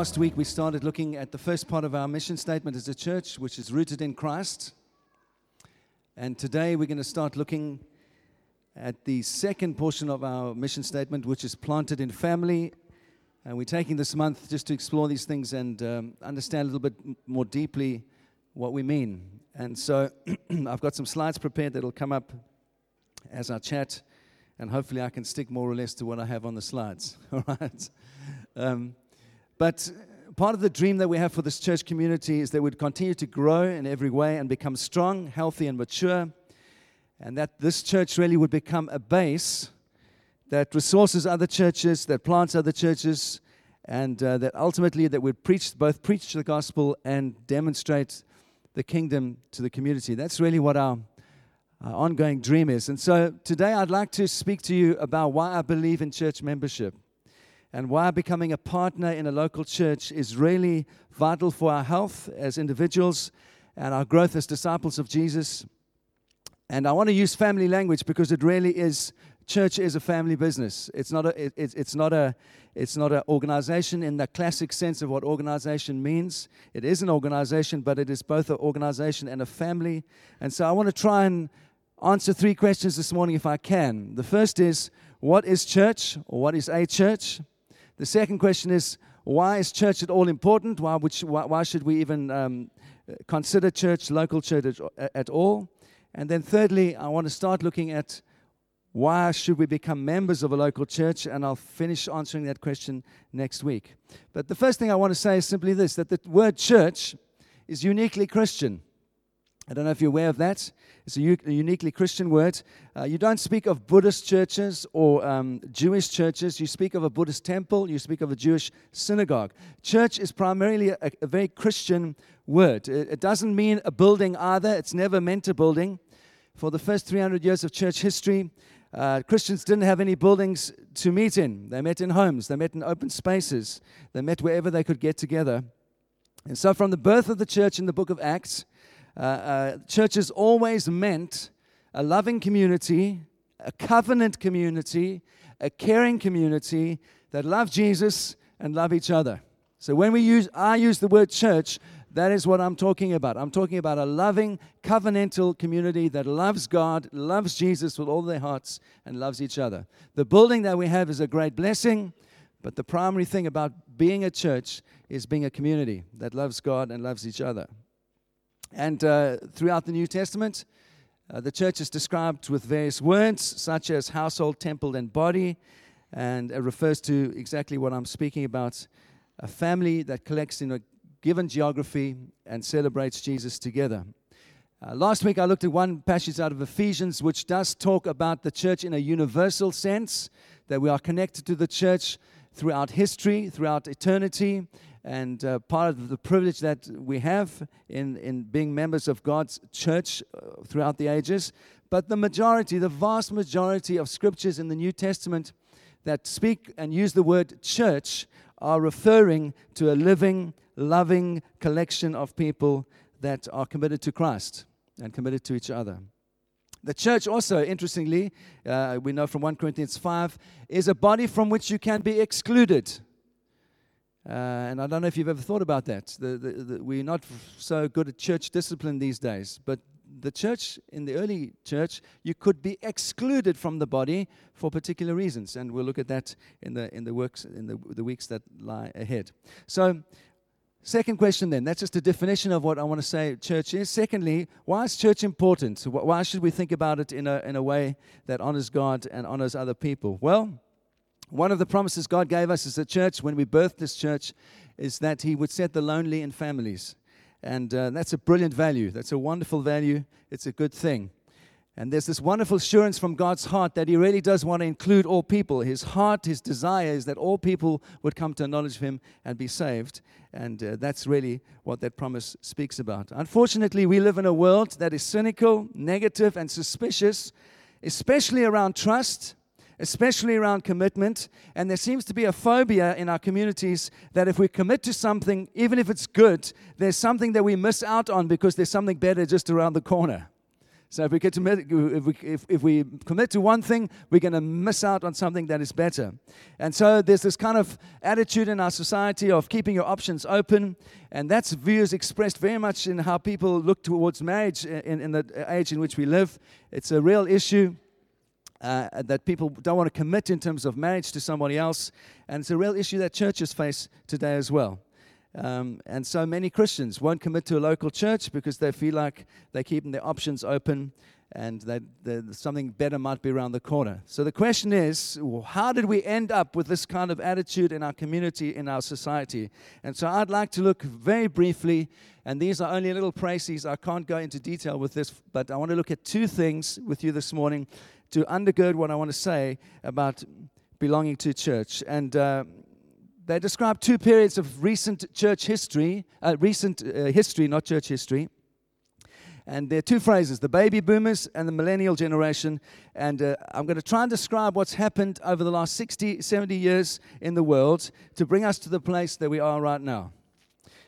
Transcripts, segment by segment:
Last week, we started looking at the first part of our mission statement as a church, which is rooted in Christ. And today, we're going to start looking at the second portion of our mission statement, which is planted in family. And we're taking this month just to explore these things and um, understand a little bit more deeply what we mean. And so, I've got some slides prepared that'll come up as I chat, and hopefully, I can stick more or less to what I have on the slides. All right. Um, but part of the dream that we have for this church community is that we'd continue to grow in every way and become strong, healthy, and mature. And that this church really would become a base that resources other churches, that plants other churches, and uh, that ultimately that would preach both preach the gospel and demonstrate the kingdom to the community. That's really what our, our ongoing dream is. And so today I'd like to speak to you about why I believe in church membership and why becoming a partner in a local church is really vital for our health as individuals and our growth as disciples of Jesus. And I want to use family language because it really is church is a family business. It's not a it, it's not a it's not an organization in the classic sense of what organization means. It is an organization, but it is both an organization and a family. And so I want to try and answer three questions this morning if I can. The first is what is church or what is a church? The second question is why is church at all important? Why, why, why should we even um, consider church, local church at, at all? And then thirdly, I want to start looking at why should we become members of a local church? And I'll finish answering that question next week. But the first thing I want to say is simply this that the word church is uniquely Christian. I don't know if you're aware of that. It's a, u- a uniquely Christian word. Uh, you don't speak of Buddhist churches or um, Jewish churches. You speak of a Buddhist temple. You speak of a Jewish synagogue. Church is primarily a, a very Christian word. It, it doesn't mean a building either. It's never meant a building. For the first 300 years of church history, uh, Christians didn't have any buildings to meet in. They met in homes, they met in open spaces, they met wherever they could get together. And so, from the birth of the church in the book of Acts, uh, uh, churches always meant a loving community, a covenant community, a caring community that love Jesus and love each other. So when we use, I use the word church, that is what I'm talking about. I'm talking about a loving, covenantal community that loves God, loves Jesus with all their hearts, and loves each other. The building that we have is a great blessing, but the primary thing about being a church is being a community that loves God and loves each other. And uh, throughout the New Testament, uh, the church is described with various words, such as household, temple, and body, and it refers to exactly what I'm speaking about a family that collects in a given geography and celebrates Jesus together. Uh, last week, I looked at one passage out of Ephesians, which does talk about the church in a universal sense, that we are connected to the church throughout history, throughout eternity, and uh, part of the privilege that we have in, in being members of God's church uh, throughout the ages. But the majority, the vast majority of scriptures in the New Testament that speak and use the word church are referring to a living, loving collection of people that are committed to Christ and committed to each other. The church, also, interestingly, uh, we know from 1 Corinthians 5, is a body from which you can be excluded. Uh, and I don't know if you've ever thought about that. The, the, the, we're not so good at church discipline these days, but the church, in the early church, you could be excluded from the body for particular reasons. And we'll look at that in the, in the, works, in the, the weeks that lie ahead. So, second question then, that's just a definition of what I want to say church is. Secondly, why is church important? Why should we think about it in a, in a way that honors God and honors other people? Well, one of the promises God gave us as a church when we birthed this church is that He would set the lonely in families. And uh, that's a brilliant value. That's a wonderful value. It's a good thing. And there's this wonderful assurance from God's heart that He really does want to include all people. His heart, His desire is that all people would come to knowledge of Him and be saved. And uh, that's really what that promise speaks about. Unfortunately, we live in a world that is cynical, negative, and suspicious, especially around trust especially around commitment. And there seems to be a phobia in our communities that if we commit to something, even if it's good, there's something that we miss out on because there's something better just around the corner. So if we, commit, if, we, if, if we commit to one thing, we're going to miss out on something that is better. And so there's this kind of attitude in our society of keeping your options open. And that's views expressed very much in how people look towards marriage uh, in, in the uh, age in which we live. It's a real issue. Uh, that people don't want to commit in terms of marriage to somebody else. And it's a real issue that churches face today as well. Um, and so many Christians won't commit to a local church because they feel like they're keeping their options open and that, that something better might be around the corner. So the question is, how did we end up with this kind of attitude in our community, in our society? And so I'd like to look very briefly, and these are only little précis. I can't go into detail with this, but I want to look at two things with you this morning to undergird what I want to say about belonging to church. And uh, they describe two periods of recent church history, uh, recent uh, history, not church history. And there are two phrases the baby boomers and the millennial generation. And uh, I'm going to try and describe what's happened over the last 60, 70 years in the world to bring us to the place that we are right now.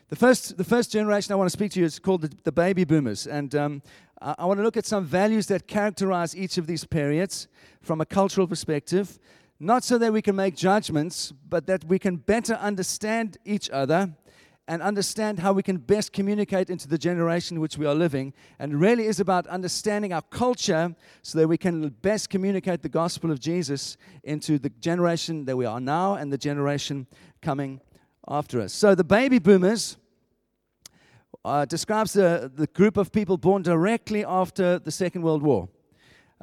The first, the first generation I want to speak to you is called the, the baby boomers. And um, I, want to look at some values that characterize each of these periods from a cultural perspective not so that we can make judgments, but that we can better understand each other and understand how we can best communicate into the generation in which we are living. And really is about understanding our culture so that we can best communicate the gospel of Jesus into the generation that we are now and the generation coming after us. So the baby boomers uh, describes the, the group of people born directly after the Second World War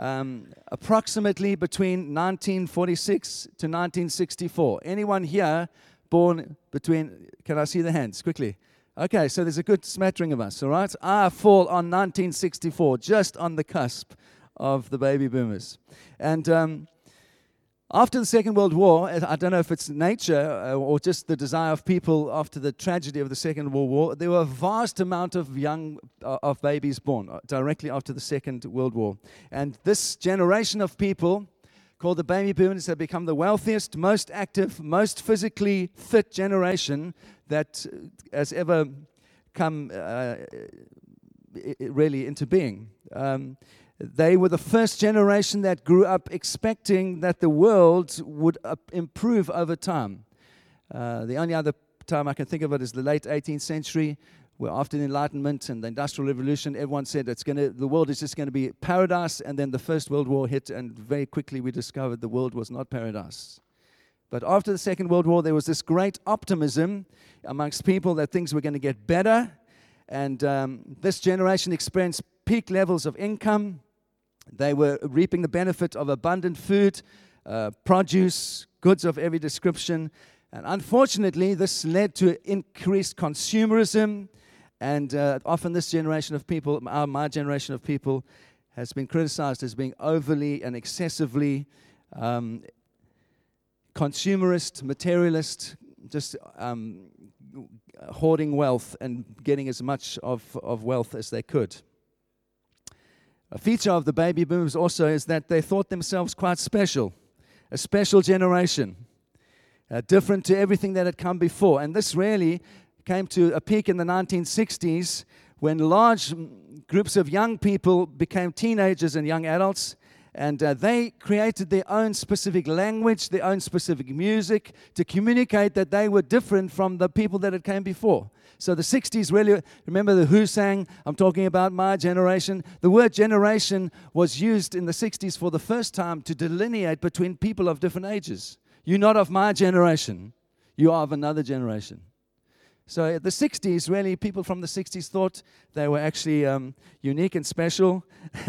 um, approximately between 1946 to 1964. Anyone here born between, can I see the hands quickly? Okay, so there's a good smattering of us, all right? I fall on 1964, just on the cusp of the baby boomers. And um, after the Second World War, I don't know if it's nature uh, or just the desire of people after the tragedy of the Second World War, there were a vast amount of young uh, of babies born uh, directly after the Second World War. And this generation of people called the baby boomers have become the wealthiest, most active, most physically fit generation that has ever come uh, really into being. Um, they were the first generation that grew up expecting that the world would improve over time. Uh, the only other time I can think of it is the late 18th century, where after the Enlightenment and the Industrial Revolution, everyone said it's to, the world is just going to be paradise. And then the First World War hit, and very quickly we discovered the world was not paradise. But after the Second World War, there was this great optimism amongst people that things were going to get better. And um, this generation experienced peak levels of income, they were reaping the benefit of abundant food, uh, produce, goods of every description. And unfortunately, this led to increased consumerism. And uh, often, this generation of people, our, my generation of people, has been criticized as being overly and excessively um, consumerist, materialist, just um, hoarding wealth and getting as much of, of wealth as they could. A feature of the baby boomers also is that they thought themselves quite special, a special generation, uh, different to everything that had come before. And this really came to a peak in the 1960s when large groups of young people became teenagers and young adults. And uh, they created their own specific language, their own specific music to communicate that they were different from the people that had came before. So the 60s really, remember the Who sang, I'm talking about my generation. The word generation was used in the 60s for the first time to delineate between people of different ages. You're not of my generation, you are of another generation. So the 60s, really, people from the 60s thought they were actually um, unique and special,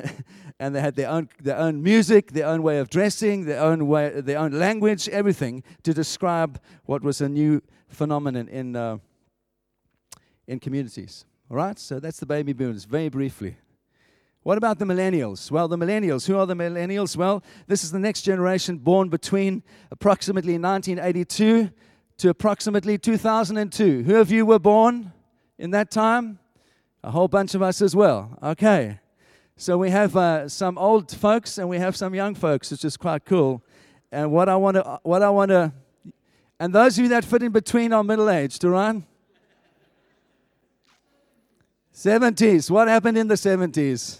and they had their own, their own music, their own way of dressing, their own way, their own language, everything to describe what was a new phenomenon in, uh, in communities. All right, so that's the baby boomers, very briefly. What about the millennials? Well, the millennials, who are the millennials? Well, this is the next generation born between approximately 1982 to approximately 2002. Who of you were born in that time? A whole bunch of us as well. Okay. So we have uh, some old folks and we have some young folks, which is quite cool. And what I want to, what I want to, and those of you that fit in between are middle aged, right? 70s. What happened in the 70s?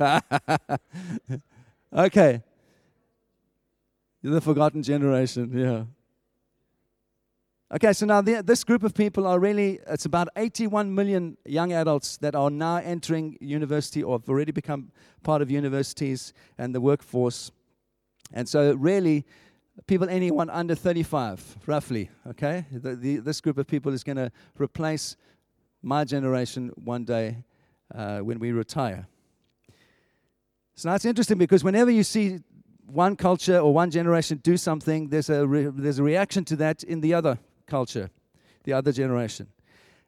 okay. You're the forgotten generation, yeah. Okay, so now the, this group of people are really, it's about 81 million young adults that are now entering university or have already become part of universities and the workforce. And so, really, people, anyone under 35, roughly, okay? The, the, this group of people is going to replace my generation one day uh, when we retire. So now it's interesting because whenever you see one culture or one generation do something, there's a, re- there's a reaction to that in the other culture, the other generation.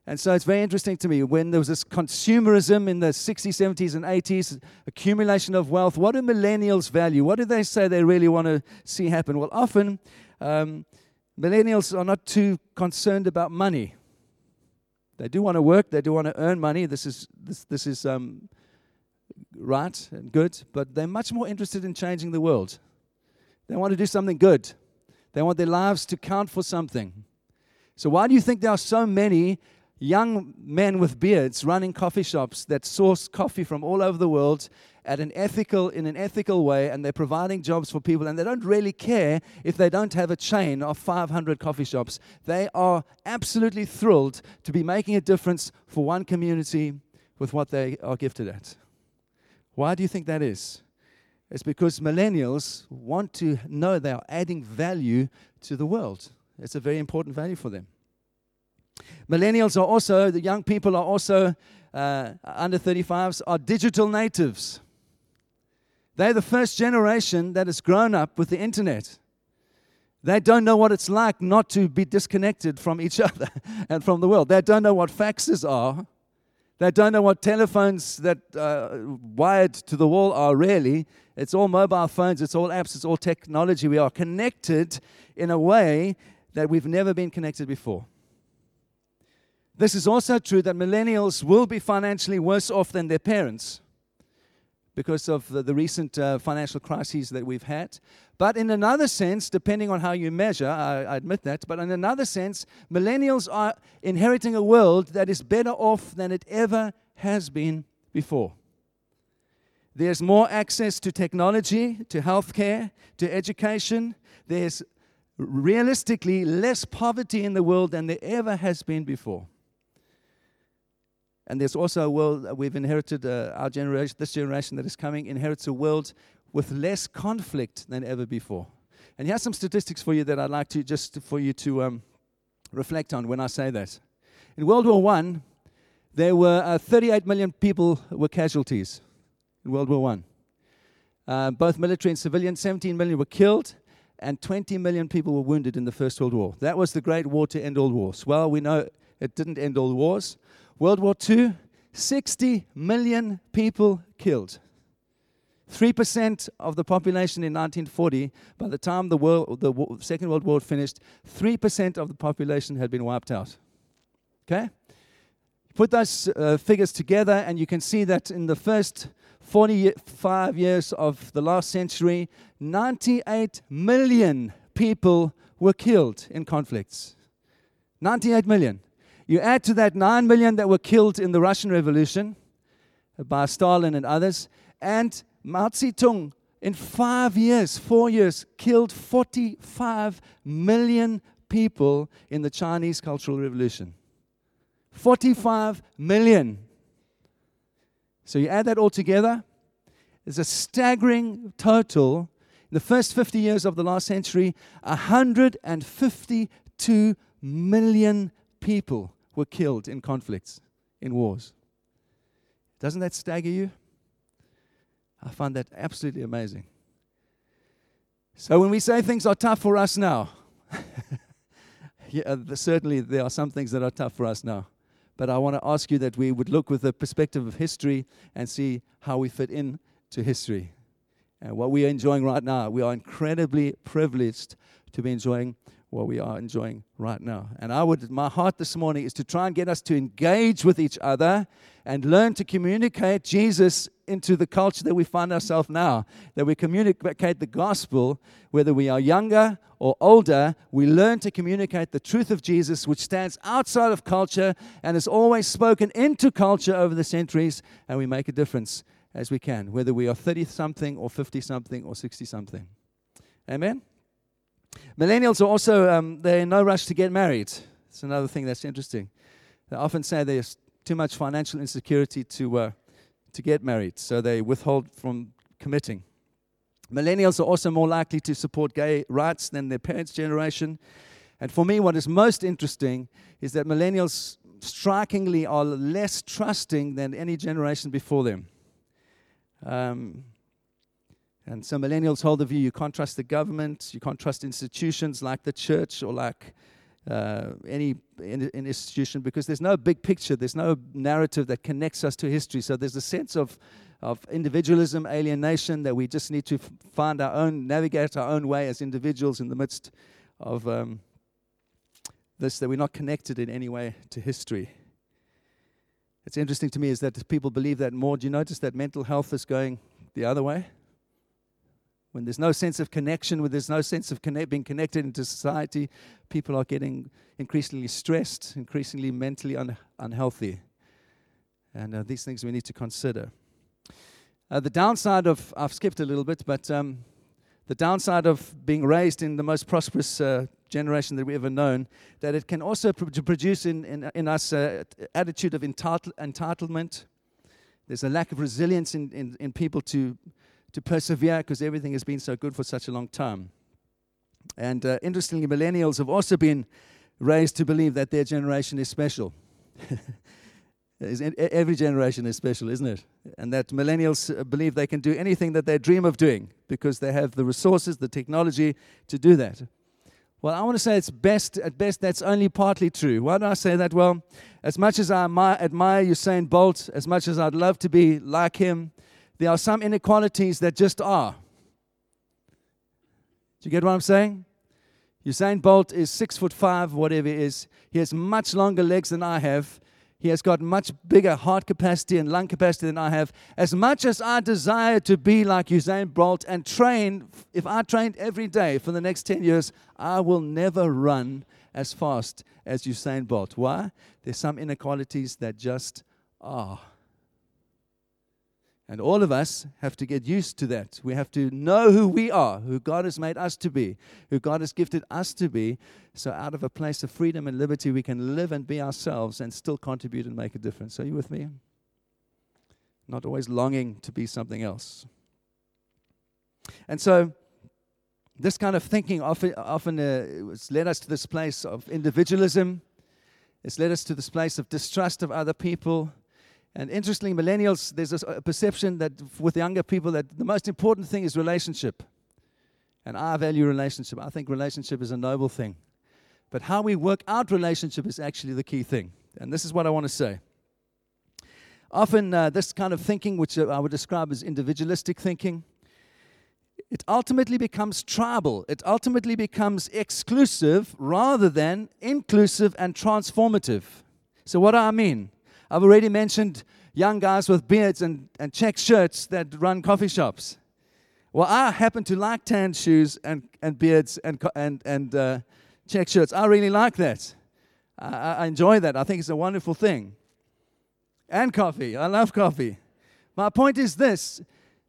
And so it's very interesting to me when there was this consumerism in the 60s, 70s, and 80s, accumulation of wealth. What do millennials value? What do they say they really want to see happen? Well, often um, millennials are not too concerned about money. They do want to work, they do want to earn money. This is, this, this is um, right and good, but they're much more interested in changing the world. They want to do something good, they want their lives to count for something. So, why do you think there are so many young men with beards running coffee shops that source coffee from all over the world at an ethical in an ethical way and they're providing jobs for people and they don't really care if they don't have a chain of 500 coffee shops they are absolutely thrilled to be making a difference for one community with what they are gifted at why do you think that is it's because millennials want to know they are adding value to the world it's a very important value for them. Millennials are also, the young people are also, uh, under 35s, are digital natives. They're the first generation that has grown up with the internet. They don't know what it's like not to be disconnected from each other and from the world. They don't know what faxes are. They don't know what telephones that uh, wired to the wall are really. It's all mobile phones, it's all apps, it's all technology. We are connected in a way that we've never been connected before. This is also true that millennials will be financially worse off than their parents because of the, the recent uh, financial crises that we've had. But in another sense, depending on how you measure, I, I, admit that, but in another sense, millennials are inheriting a world that is better off than it ever has been before. There's more access to technology, to healthcare, to education. There's realistically less poverty in the world than there ever has been before. And there's also a world that we've inherited, uh, our generation, this generation that is coming, inherits a world with less conflict than ever before. And here's some statistics for you that I'd like to just for you to um, reflect on when I say that. In World War One, there were uh, 38 million people were casualties in World War One. Uh, both military and civilian, 17 million were killed, and 20 million people were wounded in the First World War. That was the great war to end all wars. Well, we know it didn't end all wars. World War II, 60 million people killed. 3% of the population in 1940, by the time the, world, the Second World War finished, 3% of the population had been wiped out. Okay? Put those uh, figures together, and you can see that in the first 45 years of the last century, 98 million people were killed in conflicts. 98 million. You add to that 9 million that were killed in the Russian Revolution by Stalin and others, and Mao Zedong in five years, four years, killed 45 million people in the Chinese Cultural Revolution. 45 million. So you add that all together, there's a staggering total. In the first 50 years of the last century, 152 million people were killed in conflicts, in wars. Doesn't that stagger you? I find that absolutely amazing. So when we say things are tough for us now, yeah, uh, certainly there are some things that are tough for us now. But I want to ask you that we would look with the perspective of history and see how we fit in to history. And what we are enjoying right now, we are incredibly privileged to be enjoying what we are enjoying right now. And I would, my heart this morning is to try and get us to engage with each other and learn to communicate Jesus into the culture that we find ourselves now. That we communicate the gospel, whether we are younger or older, we learn to communicate the truth of Jesus, which stands outside of culture and has always spoken into culture over the centuries, and we make a difference. as we can, whether we are 30 something or 50 something or 60 something. Amen? Millennials are also, um, they're in no rush to get married. It's another thing that's interesting. They often say there's too much financial insecurity to, uh, to get married, so they withhold from committing. Millennials are also more likely to support gay rights than their parents' generation. And for me, what is most interesting is that millennials strikingly are less trusting than any generation before them. Um, and so millennials hold the view you can't trust the government, you can't trust institutions like the church or like uh, any in, in institution because there's no big picture, there's no narrative that connects us to history. So there's a sense of, of individualism, alienation that we just need to f- find our own, navigate our own way as individuals in the midst of um, this, that we're not connected in any way to history. It's interesting to me is that people believe that more. Do you notice that mental health is going the other way? When there's no sense of connection, when there's no sense of connect, being connected into society, people are getting increasingly stressed, increasingly mentally un, unhealthy. And uh, these things we need to consider. Uh, the downside of, I've skipped a little bit, but um, the downside of being raised in the most prosperous uh, generation that we've ever known, that it can also pr- produce in, in, in us an attitude of entitle, entitlement. There's a lack of resilience in, in, in people to to persevere because everything has been so good for such a long time. And uh, interestingly, millennials have also been raised to believe that their generation is special. Every generation is special, isn't it? And that millennials uh, believe they can do anything that they dream of doing because they have the resources, the technology to do that. Well, I want to say it's best, at best, that's only partly true. Why do I say that? Well, as much as I admire Usain Bolt, as much as I'd love to be like him, there are some inequalities that just are. Do you get what I'm saying? Usain Bolt is six foot five, whatever he is. He has much longer legs than I have. He has got much bigger heart capacity and lung capacity than I have. As much as I desire to be like Usain Bolt and train, if I trained every day for the next 10 years, I will never run as fast as Usain Bolt. Why? There's some inequalities that just are. And all of us have to get used to that. We have to know who we are, who God has made us to be, who God has gifted us to be. So, out of a place of freedom and liberty, we can live and be ourselves and still contribute and make a difference. Are you with me? Not always longing to be something else. And so, this kind of thinking often, often uh, led us to this place of individualism. It's led us to this place of distrust of other people and interestingly, millennials, there's a perception that with younger people that the most important thing is relationship. And I value relationship. I think relationship is a noble thing. But how we work out relationship is actually the key thing. And this is what I want to say. Often, uh, this kind of thinking, which uh, I would describe as individualistic thinking, it ultimately becomes tribal. It ultimately becomes exclusive rather than inclusive and transformative. So, what do I mean? I've already mentioned young guys with beards and, and check shirts that run coffee shops. Well, I happen to like tan shoes and, and beards and, and, and uh, check shirts. I really like that. I, I enjoy that. I think it's a wonderful thing. And coffee. I love coffee. My point is this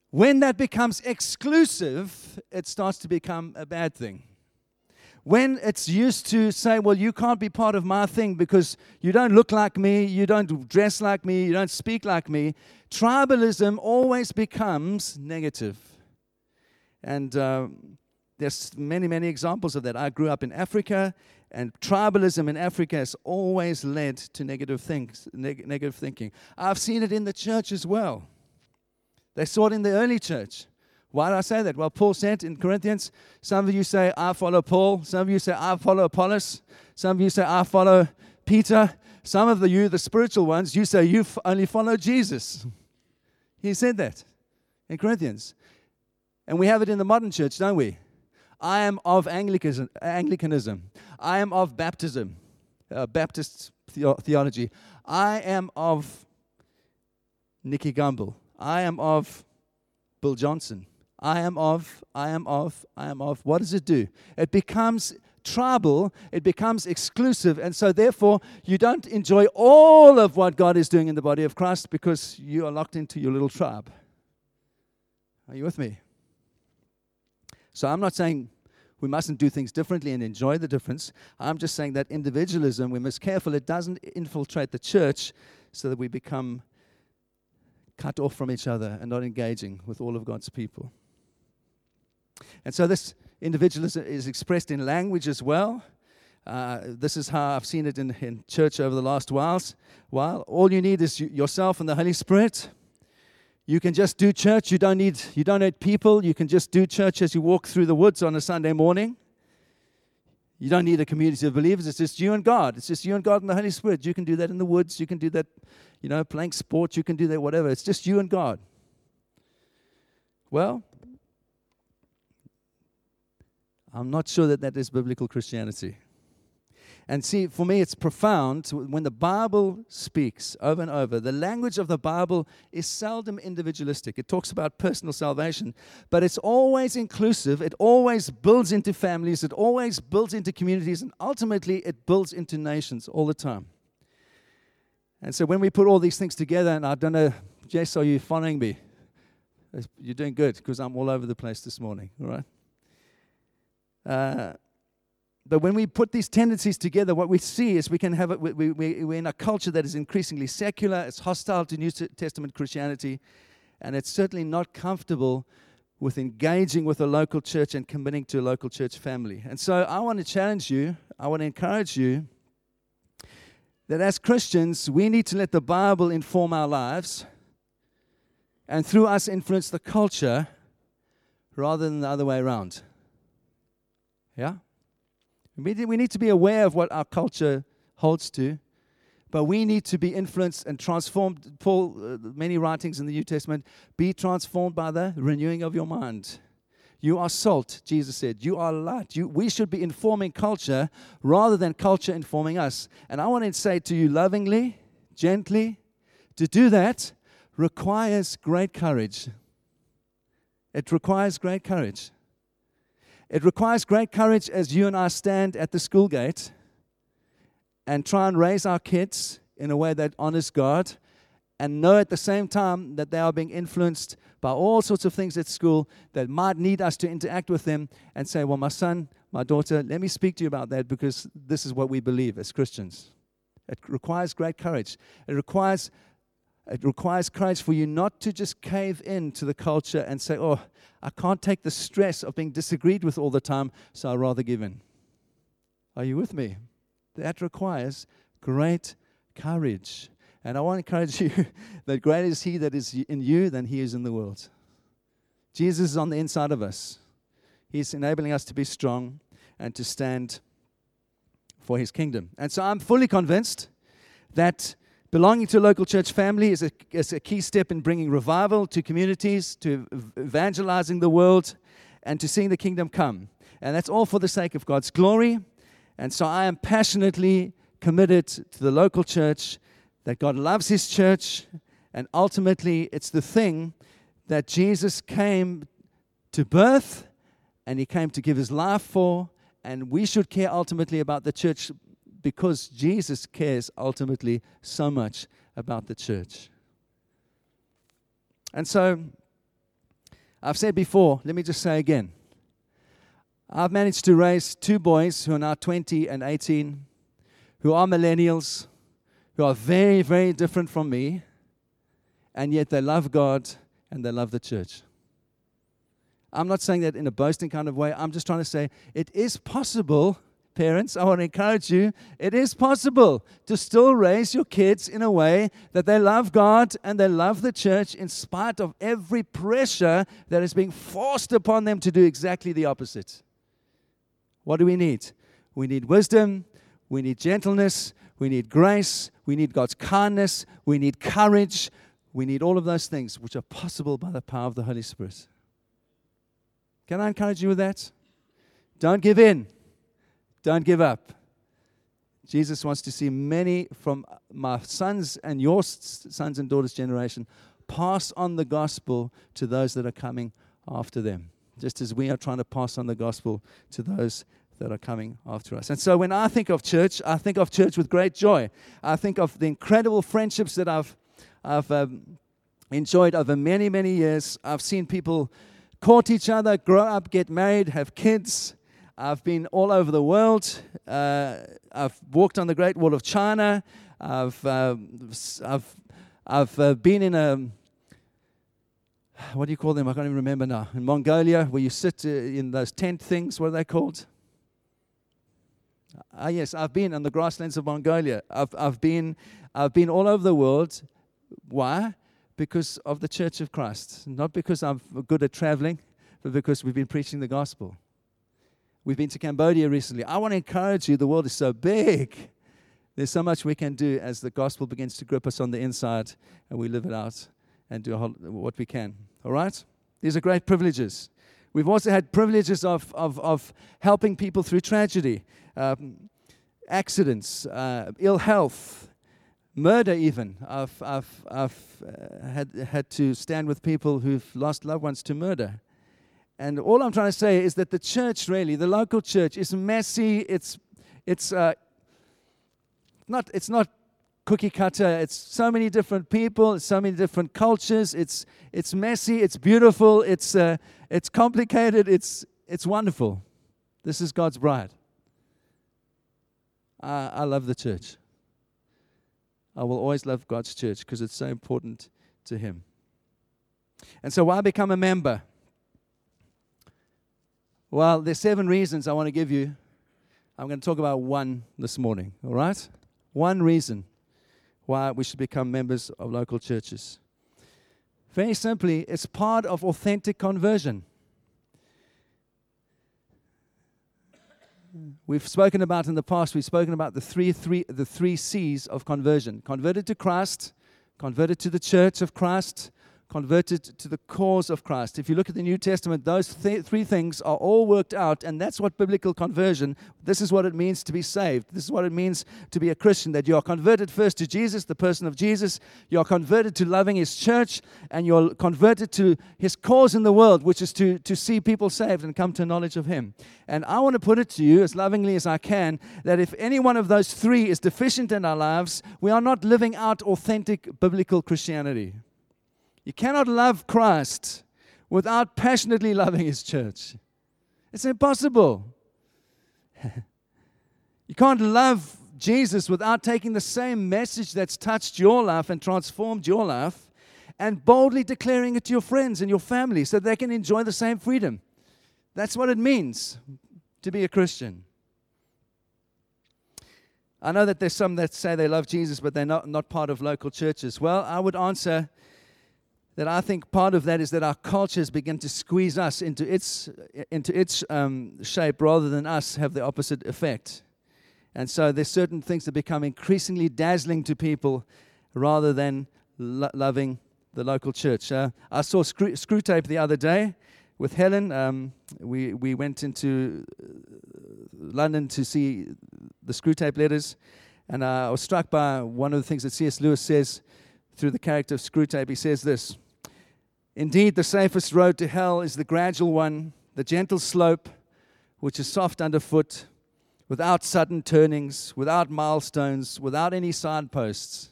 when that becomes exclusive, it starts to become a bad thing when it's used to say, well, you can't be part of my thing because you don't look like me, you don't dress like me, you don't speak like me, tribalism always becomes negative. And uh, there's many, many examples of that. I grew up in Africa, and tribalism in Africa has always led to negative things, neg- negative thinking. I've seen it in the church as well. They saw it in the early church. Why did I say that? Well, Paul said in Corinthians, some of you say, I follow Paul. Some of you say, I follow Apollos. Some of you say, I follow Peter. Some of the, you, the spiritual ones, you say, you only follow Jesus. He said that in Corinthians. And we have it in the modern church, don't we? I am of Anglicanism. I am of baptism, uh, Baptist the- theology. I am of Nicky Gumbel. I am of Bill Johnson. I am of, I am of, I am of. What does it do? It becomes tribal, it becomes exclusive, and so therefore you don't enjoy all of what God is doing in the body of Christ because you are locked into your little tribe. Are you with me? So I'm not saying we mustn't do things differently and enjoy the difference. I'm just saying that individualism, we must careful it doesn't infiltrate the church so that we become cut off from each other and not engaging with all of God's people. And so this individualism is expressed in language as well. Uh, this is how I've seen it in, in church over the last whiles. While all you need is yourself and the Holy Spirit. You can just do church. You don't need you don't need people. You can just do church as you walk through the woods on a Sunday morning. You don't need a community of believers. It's just you and God. It's just you and God and the Holy Spirit. You can do that in the woods. You can do that, you know, playing sports. You can do that, whatever. It's just you and God. Well, I'm not sure that that is biblical Christianity. And see, for me, it's profound when the Bible speaks over and over. The language of the Bible is seldom individualistic. It talks about personal salvation, but it's always inclusive. It always builds into families. It always builds into communities. And ultimately, it builds into nations all the time. And so when we put all these things together, and I don't know, Jess, are you following me? You're doing good because I'm all over the place this morning, all right? Uh, but when we put these tendencies together, what we see is we can have it, we, we, we're in a culture that is increasingly secular, it's hostile to New Testament Christianity, and it's certainly not comfortable with engaging with a local church and committing to a local church family. And so I want to challenge you, I want to encourage you that as Christians, we need to let the Bible inform our lives and through us influence the culture rather than the other way around. Yeah? We need to be aware of what our culture holds to, but we need to be influenced and transformed. Paul, uh, many writings in the New Testament, be transformed by the renewing of your mind. You are salt, Jesus said. You are light. You, we should be informing culture rather than culture informing us. And I want to say to you lovingly, gently, to do that requires great courage. It requires great courage. It requires great courage as you and I stand at the school gate and try and raise our kids in a way that honors God and know at the same time that they are being influenced by all sorts of things at school that might need us to interact with them and say, Well, my son, my daughter, let me speak to you about that because this is what we believe as Christians. It requires great courage. It requires it requires courage for you not to just cave in to the culture and say, Oh, I can't take the stress of being disagreed with all the time, so I'd rather give in. Are you with me? That requires great courage. And I want to encourage you that greater is He that is in you than He is in the world. Jesus is on the inside of us. He's enabling us to be strong and to stand for His kingdom. And so I'm fully convinced that Belonging to a local church family is a, is a key step in bringing revival to communities, to evangelizing the world, and to seeing the kingdom come. And that's all for the sake of God's glory. And so I am passionately committed to the local church, that God loves His church, and ultimately it's the thing that Jesus came to birth and He came to give His life for. And we should care ultimately about the church because Jesus cares ultimately so much about the church. And so, I've said before, let me just say again. I've managed to raise two boys who are now 20 and 18, who are millennials, who are very, very different from me, and yet they love God and they love the church. I'm not saying that in a boasting kind of way. I'm just trying to say it is possible Parents, I want to encourage you. It is possible to still raise your kids in a way that they love God and they love the church in spite of every pressure that is being forced upon them to do exactly the opposite. What do we need? We need wisdom, we need gentleness, we need grace, we need God's kindness, we need courage, we need all of those things which are possible by the power of the Holy Spirit. Can I encourage you with that? Don't give in. Don't give up. Jesus wants to see many from my sons and your sons and daughters' generation pass on the gospel to those that are coming after them, just as we are trying to pass on the gospel to those that are coming after us. And so when I think of church, I think of church with great joy. I think of the incredible friendships that I've, I've um, enjoyed over many, many years. I've seen people court each other, grow up, get married, have kids. I've been all over the world. Uh, I've walked on the Great Wall of China. I've, uh, I've, I've uh, been in a, what do you call them? I can't even remember now. In Mongolia, where you sit uh, in those tent things, what are they called? Ah, yes, I've been in the grasslands of Mongolia. I've, I've, been, I've been all over the world. Why? Because of the Church of Christ. Not because I'm good at traveling, but because we've been preaching the gospel. We've been to Cambodia recently. I want to encourage you, the world is so big. There's so much we can do as the gospel begins to grip us on the inside and we live it out and do what we can. All right? These are great privileges. We've also had privileges of, of, of helping people through tragedy, um, accidents, uh, ill health, murder, even. I've, I've, I've uh, had, had to stand with people who've lost loved ones to murder. And all I'm trying to say is that the church, really, the local church, is messy. It's, it's, uh, not, it's not cookie cutter. It's so many different people, so many different cultures. It's, it's messy, it's beautiful, it's, uh, it's complicated, it's, it's wonderful. This is God's bride. I, I love the church. I will always love God's church because it's so important to Him. And so, why become a member? Well, there's seven reasons I want to give you. I'm going to talk about one this morning, all right? One reason why we should become members of local churches. Very simply, it's part of authentic conversion. We've spoken about in the past, we've spoken about the three, three, the three C's of conversion converted to Christ, converted to the church of Christ, converted to the cause of Christ. If you look at the New Testament, those th- three things are all worked out, and that's what biblical conversion, this is what it means to be saved. This is what it means to be a Christian, that you are converted first to Jesus, the person of Jesus, you are converted to loving his church, and you're converted to his cause in the world, which is to, to see people saved and come to knowledge of him. And I want to put it to you as lovingly as I can that if any one of those three is deficient in our lives, we are not living out authentic biblical Christianity. You cannot love Christ without passionately loving His church. It's impossible. you can't love Jesus without taking the same message that's touched your life and transformed your life and boldly declaring it to your friends and your family so they can enjoy the same freedom. That's what it means to be a Christian. I know that there's some that say they love Jesus, but they're not, not part of local churches. Well, I would answer that I think part of that is that our cultures begin to squeeze us into its, into its um, shape rather than us have the opposite effect. And so there's certain things that become increasingly dazzling to people rather than lo- loving the local church. Uh, I saw screw, screw, tape the other day with Helen. Um, we, we went into uh, London to see the Screwtape letters, and uh, I was struck by one of the things that C.S. Lewis says through the character of Screwtape. He says this Indeed, the safest road to hell is the gradual one, the gentle slope, which is soft underfoot, without sudden turnings, without milestones, without any signposts.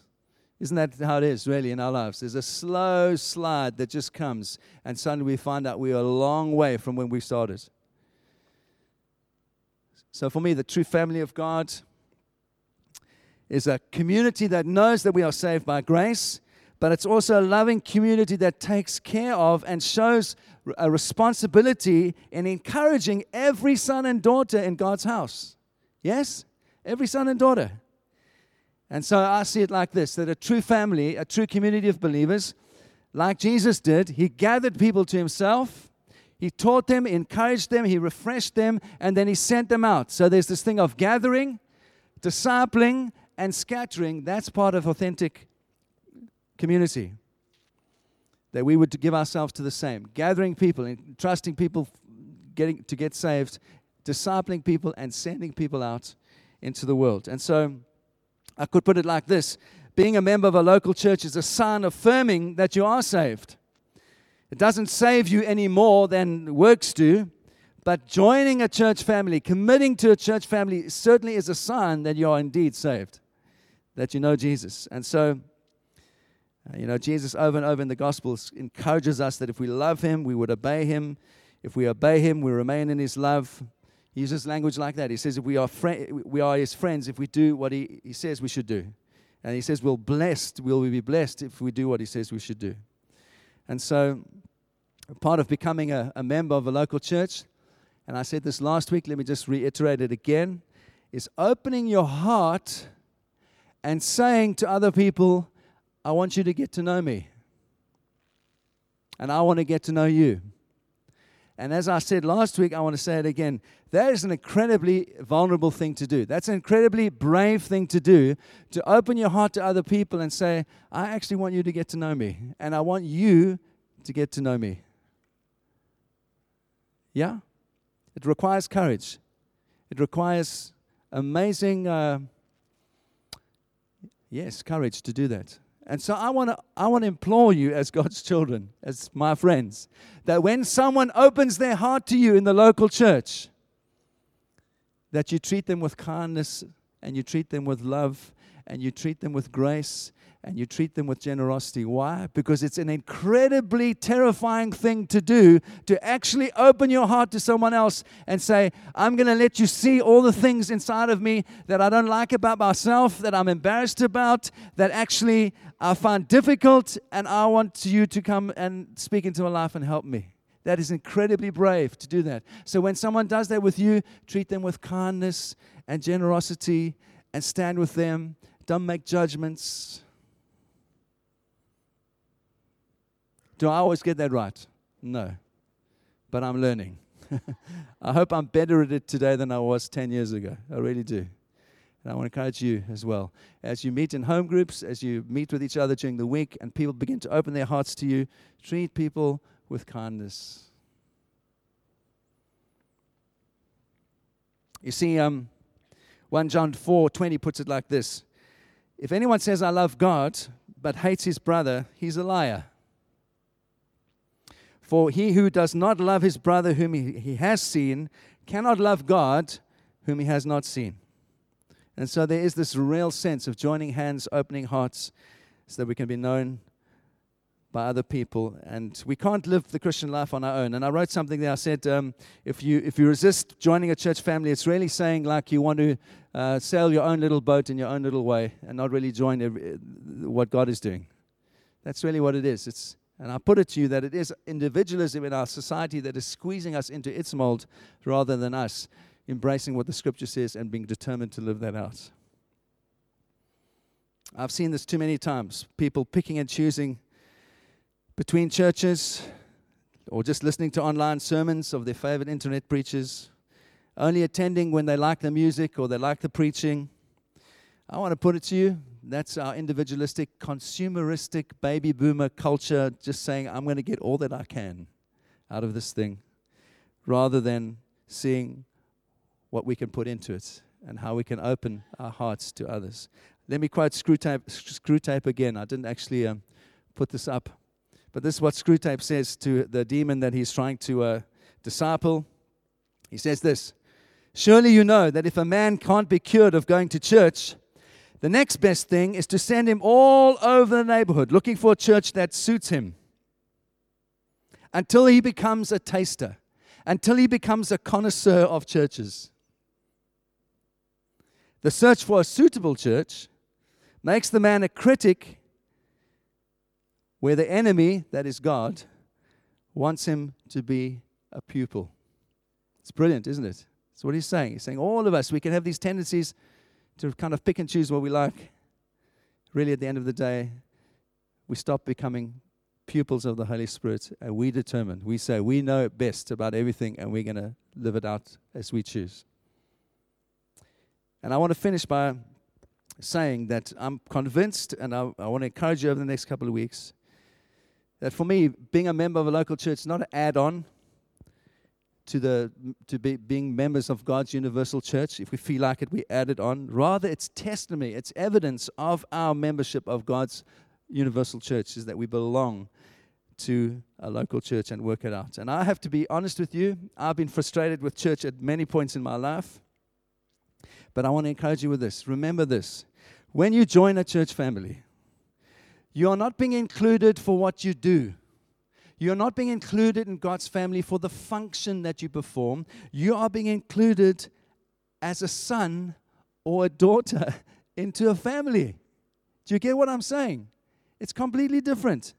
Isn't that how it is, really, in our lives? There's a slow slide that just comes, and suddenly we find out we are a long way from when we started. So, for me, the true family of God is a community that knows that we are saved by grace but it's also a loving community that takes care of and shows a responsibility in encouraging every son and daughter in God's house. Yes? Every son and daughter. And so I see it like this that a true family, a true community of believers, like Jesus did, he gathered people to himself. He taught them, encouraged them, he refreshed them, and then he sent them out. So there's this thing of gathering, discipling, and scattering. That's part of authentic community. That we would give ourselves to the same, gathering people, and trusting people getting to get saved, discipling people, and sending people out into the world. And so I could put it like this being a member of a local church is a sign affirming that you are saved. It doesn't save you any more than works do, but joining a church family, committing to a church family, certainly is a sign that you are indeed saved, that you know Jesus. And so You know, Jesus over and over in the Gospels encourages us that if we love Him, we would obey Him. If we obey Him, we remain in His love. He uses language like that. He says, if we are, fri- we are His friends, if we do what he, he says we should do. And He says, we'll blessed, will we be blessed if we do what He says we should do. And so, part of becoming a, a member of a local church, and I said this last week, let me just reiterate it again, is opening your heart and saying to other people, I want you to get to know me. And I want to get to know you. And as I said last week, I want to say it again. That is an incredibly vulnerable thing to do. That's an incredibly brave thing to do to open your heart to other people and say, I actually want you to get to know me. And I want you to get to know me. Yeah? It requires courage, it requires amazing, uh, yes, courage to do that. And so I want to I want to implore you as God's children, as my friends, that when someone opens their heart to you in the local church, that you treat them with kindness and you treat them with love and you treat them with grace and you treat them with generosity. Why? Because it's an incredibly terrifying thing to do to actually open your heart to someone else and say, I'm going to let you see all the things inside of me that I don't like about myself, that I'm embarrassed about, that actually I find difficult, and I want you to come and speak into my life and help me. That is incredibly brave to do that. So when someone does that with you, treat them with kindness and generosity and stand with them. Don't make judgments Do I always get that right? No. But I'm learning. I hope I'm better at it today than I was 10 years ago. I really do. And I want to encourage you as well. As you meet in home groups, as you meet with each other during the week, and people begin to open their hearts to you, treat people with kindness. You see, um, 1 John 4 20 puts it like this If anyone says, I love God, but hates his brother, he's a liar. For he who does not love his brother whom he, he has seen cannot love God whom he has not seen. And so there is this real sense of joining hands, opening hearts, so that we can be known by other people. And we can't live the Christian life on our own. And I wrote something there. I said, um, if, you, if you resist joining a church family, it's really saying like you want to uh, sail your own little boat in your own little way and not really join every, what God is doing. That's really what it is. It's and I put it to you that it is individualism in our society that is squeezing us into its mold rather than us embracing what the scripture says and being determined to live that out. I've seen this too many times people picking and choosing between churches or just listening to online sermons of their favorite internet preachers, only attending when they like the music or they like the preaching. I want to put it to you that's our individualistic, consumeristic baby boomer culture, just saying, I'm going to get all that I can out of this thing, rather than seeing what we can put into it and how we can open our hearts to others. Let me quote Screwtape, Screwtape again. I didn't actually um, put this up, but this is what Screwtape says to the demon that he's trying to uh, disciple. He says this Surely you know that if a man can't be cured of going to church, the next best thing is to send him all over the neighborhood looking for a church that suits him until he becomes a taster, until he becomes a connoisseur of churches. The search for a suitable church makes the man a critic where the enemy, that is God, wants him to be a pupil. It's brilliant, isn't it? That's what he's saying. He's saying all of us, we can have these tendencies to kind of pick and choose what we like, really at the end of the day, we stop becoming pupils of the Holy Spirit and we determine, we say, we know best about everything and we're going to live it out as we choose. And I want to finish by saying that I'm convinced, and I, I want to encourage you over the next couple of weeks, that for me, being a member of a local church is not an add on to the to be being members of God's universal church. If we feel like it, we add it on. Rather, it's testimony, it's evidence of our membership of God's universal church is that we belong to a local church and work it out. And I have to be honest with you, I've been frustrated with church at many points in my life. But I want to encourage you with this. Remember this. When you join a church family, You are not being included for what you do. You're not being included in God's family for the function that you perform. You are being included as a son or a daughter into a family. Do you get what I'm saying? It's completely different.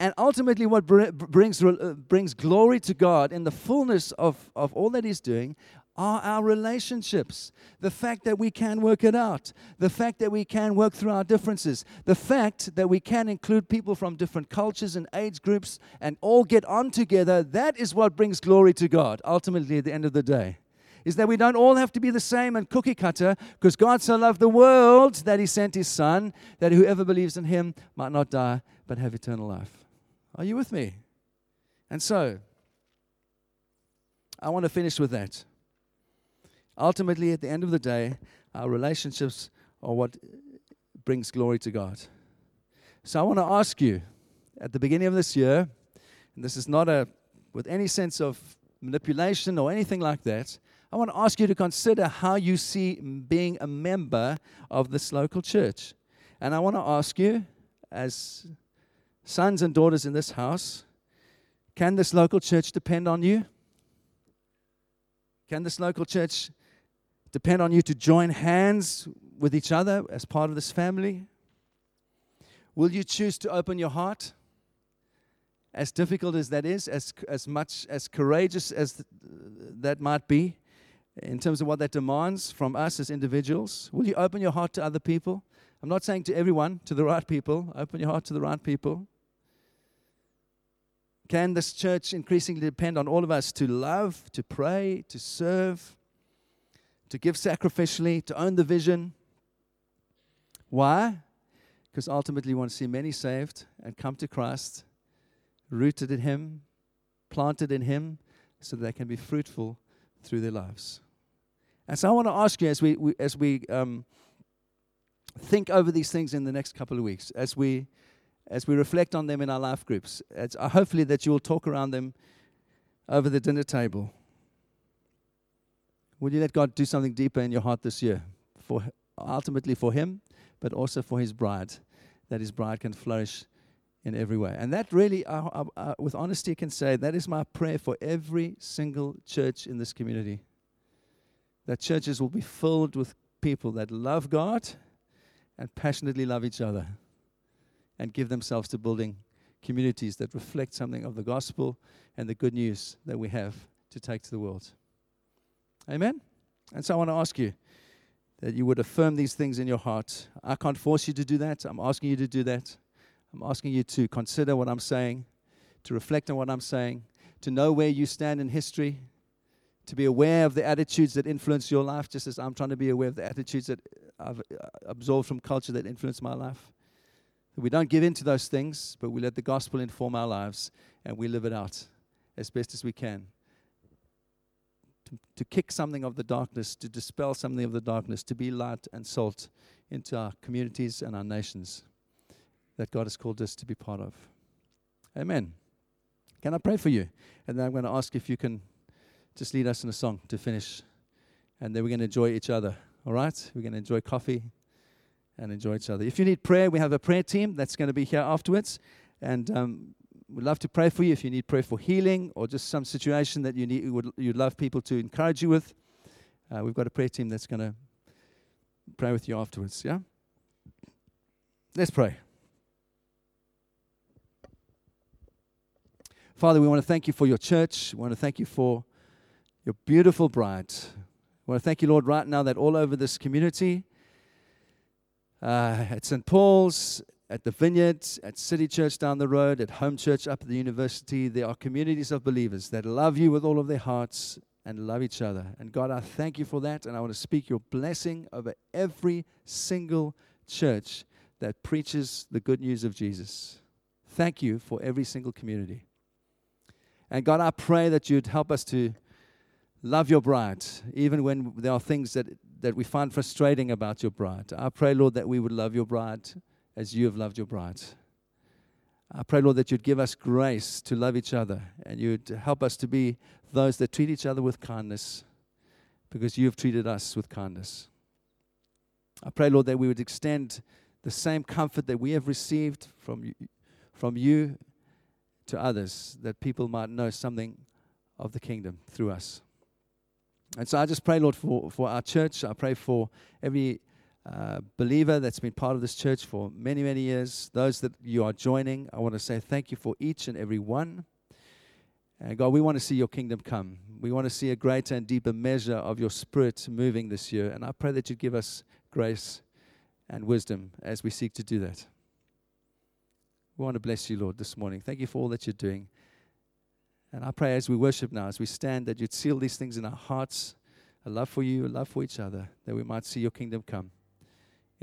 And ultimately, what brings, uh, brings glory to God in the fullness of, of all that He's doing are our relationships. The fact that we can work it out, the fact that we can work through our differences, the fact that we can include people from different cultures and age groups and all get on together, that is what brings glory to God ultimately at the end of the day. Is that we don't all have to be the same and cookie cutter because God so loved the world that He sent His Son, that whoever believes in Him might not die but have eternal life. Are you with me? And so, I want to finish with that. Ultimately, at the end of the day, our relationships are what brings glory to God. So I want to ask you at the beginning of this year, and this is not a with any sense of manipulation or anything like that, I want to ask you to consider how you see being a member of this local church. And I want to ask you, as sons and daughters in this house, can this local church depend on you? Can this local church depend on you to join hands with each other as part of this family? Will you choose to open your heart? As difficult as that is, as, as much as courageous as th- that might be, in terms of what that demands from us as individuals, will you open your heart to other people? I'm not saying to everyone, to the right people. Open your heart to the right people. Can this church increasingly depend on all of us to love, to pray, to serve, to give sacrificially, to own the vision. Why? Because ultimately we want to see many saved and come to Christ, rooted in Him, planted in Him, so that they can be fruitful through their lives. And so I want to ask you as we, we as we um, think over these things in the next couple of weeks, as we as we reflect on them in our life groups, uh, hopefully that you will talk around them over the dinner table Will you let God do something deeper in your heart this year? For ultimately for Him, but also for His bride, that His bride can flourish in every way. And that really, uh, uh, uh, with honesty, can say that is my prayer for every single church in this community. That churches will be filled with people that love God and passionately love each other and give themselves to building communities that reflect something of the gospel and the good news that we have to take to the world. Amen? And so I want to ask you that you would affirm these things in your heart. I can't force you to do that. I'm asking you to do that. I'm asking you to consider what I'm saying, to reflect on what I'm saying, to know where you stand in history, to be aware of the attitudes that influence your life, just as I'm trying to be aware of the attitudes that I've uh, absorbed from culture that influence my life. We don't give in to those things, but we let the gospel inform our lives and we live it out as best as we can to, kick something of the darkness, to dispel something of the darkness, to be light and salt into our communities and our nations that God has called us to be part of. Amen. Can I pray for you? And then I'm going to ask if you can just lead us in a song to finish. And then we're going to enjoy each other. All right? We're going to enjoy coffee and enjoy each other. If you need prayer, we have a prayer team that's going to be here afterwards. And um, We'd love to pray for you if you need prayer for healing or just some situation that you need, would, you'd love people to encourage you with. Uh, we've got a prayer team that's going to pray with you afterwards. Yeah? Let's pray. Father, we want to thank you for your church. We want to thank you for your beautiful bride. We want to thank you, Lord, right now that all over this community, uh, at St. Paul's, at the Vineyard, at City Church down the road, at Home Church up at the university, there are communities of believers that love you with all of their hearts and love each other. And God, I thank you for that. And I want to speak your blessing over every single church that preaches the good news of Jesus. Thank you for every single community. And God, I pray that you'd help us to love your bride, even when there are things that, that we find frustrating about your bride. I pray, Lord, that we would love your bride as you have loved your bride. I pray, Lord, that you'd give us grace to love each other and you'd help us to be those that treat each other with kindness because you have treated us with kindness. I pray, Lord, that we would extend the same comfort that we have received from you, from you to others, that people might know something of the kingdom through us. And so I just pray, Lord, for, for our church. I pray for every uh, believer that's been part of this church for many, many years. Those that you are joining, I want to say thank you for each and every one. And God, we want to see your kingdom come. We want to see a greater and deeper measure of your spirit moving this year. And I pray that you give us grace and wisdom as we seek to do that. We want to bless you, Lord, this morning. Thank you for all that you're doing. And I pray as we worship now, as we stand, that you'd seal these things in our hearts a love for you, a love for each other, that we might see your kingdom come.